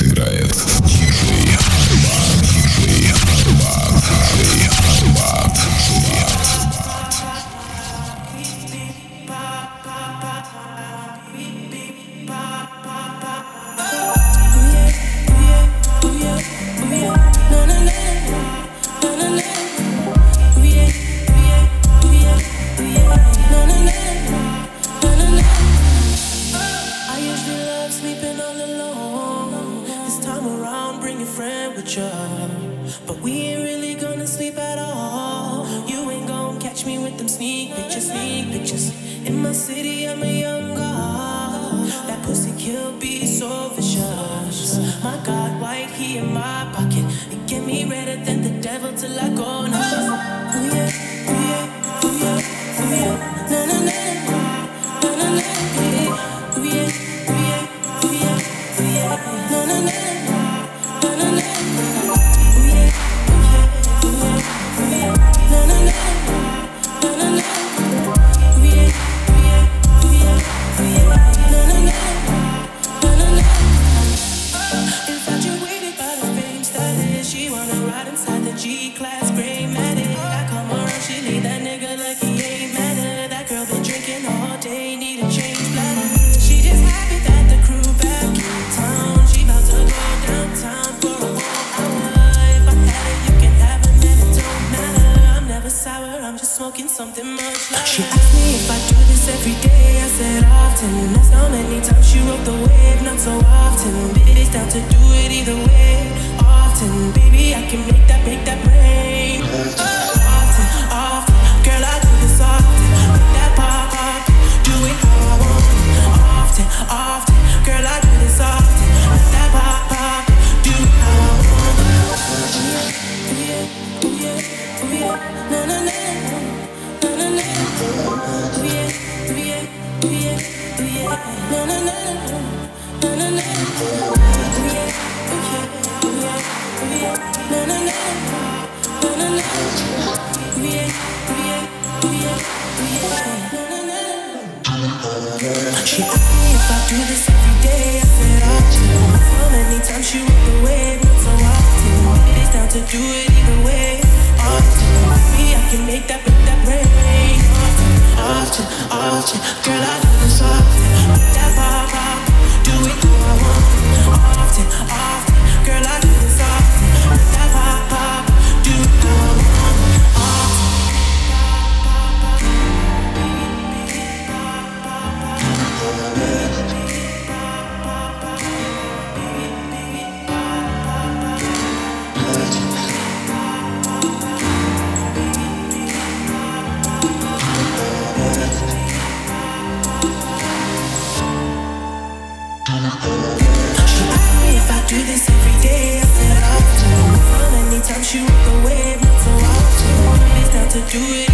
сыграет. till I go now. often. That's how many times she rode the wave, not so often. Baby, it's down to do it either way. Often, baby, I can make that, make that rain. Oh. do it.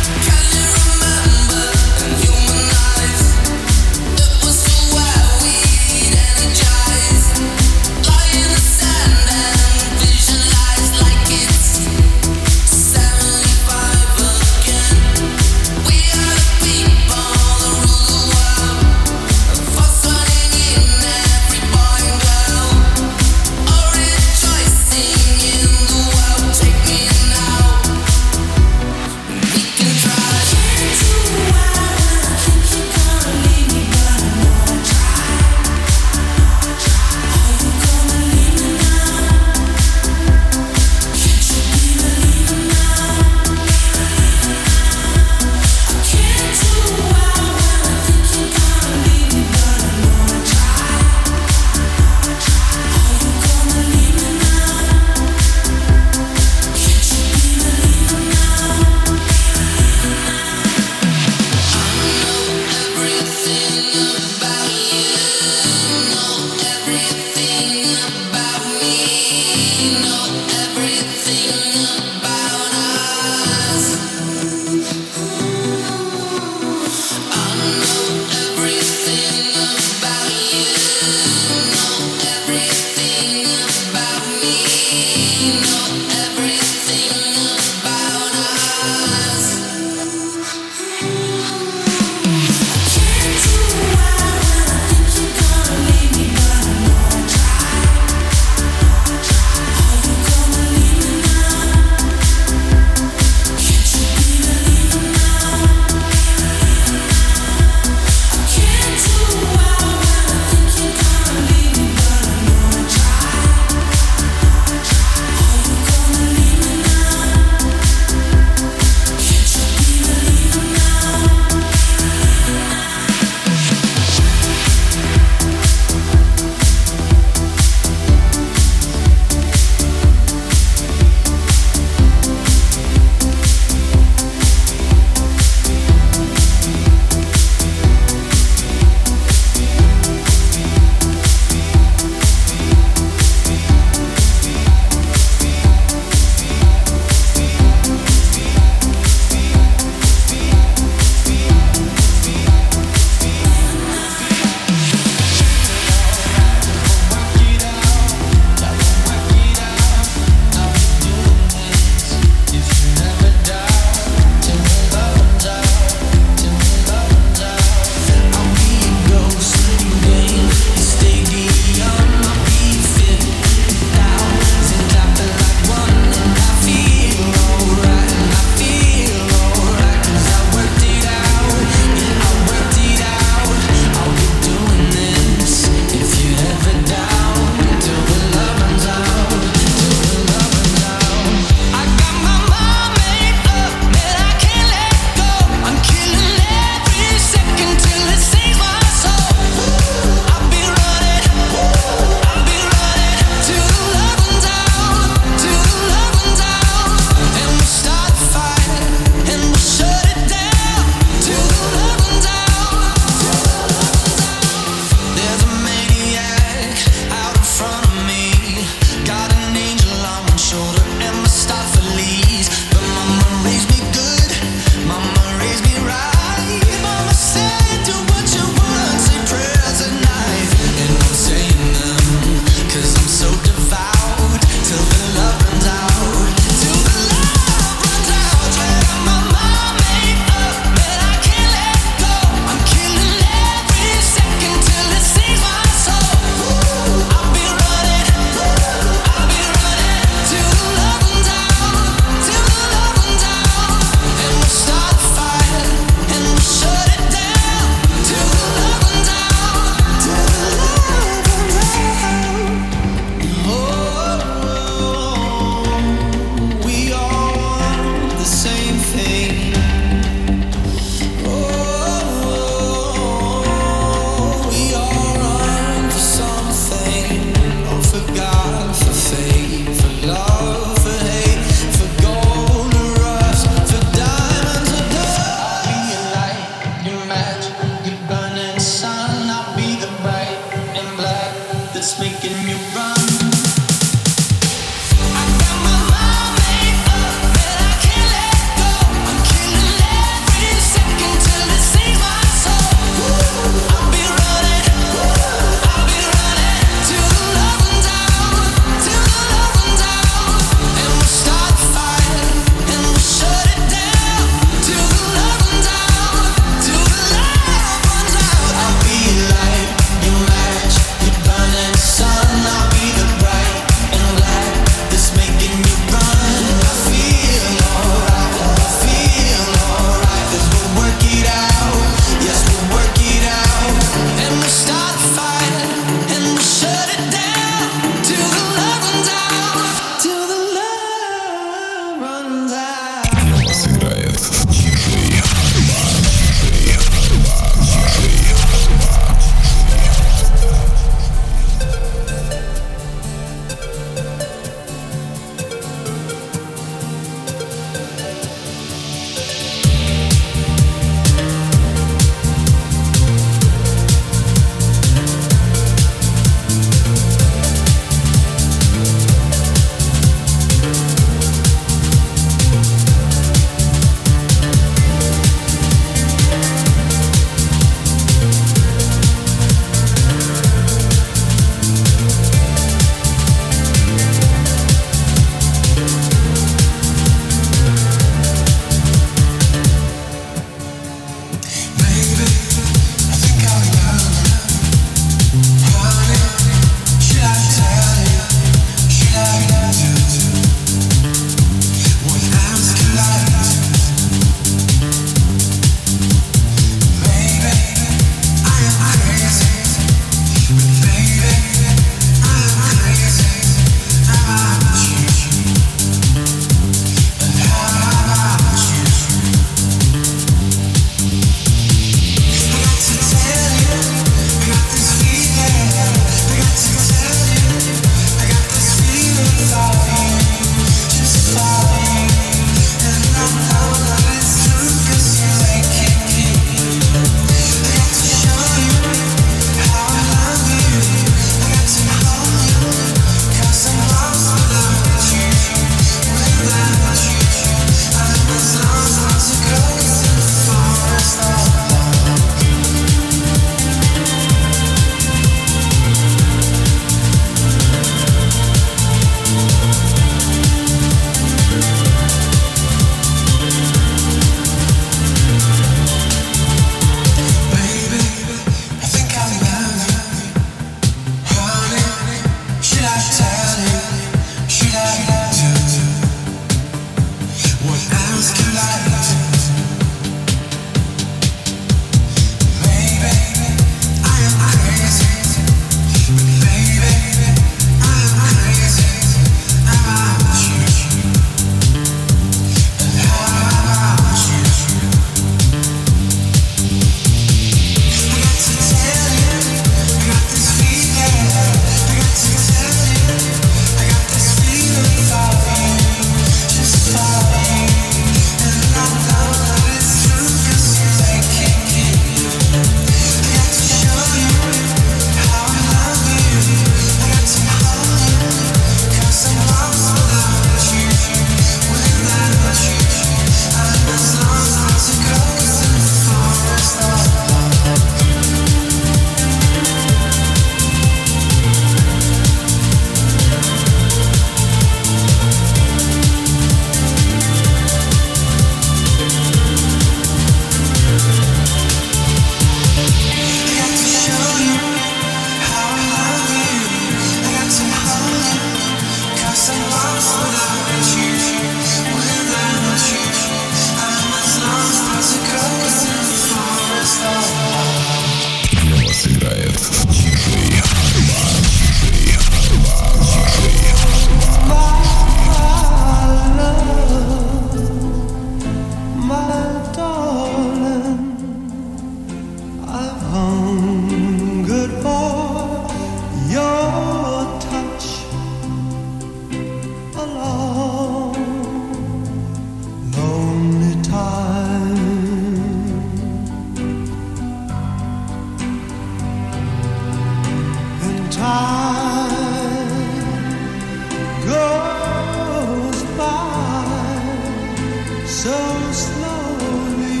so slowly,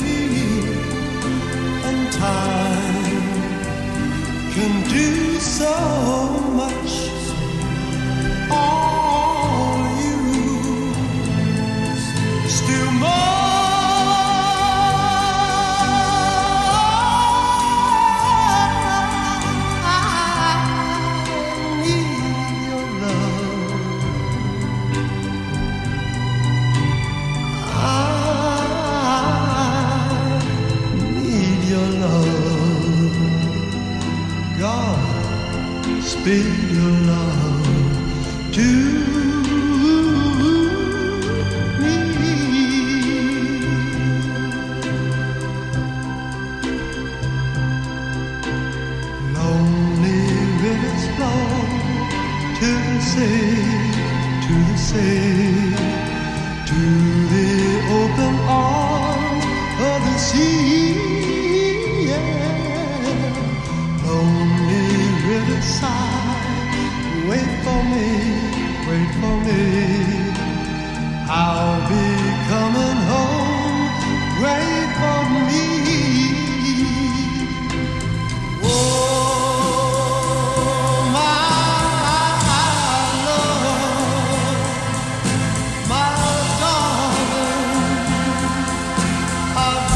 and time can do so. heart.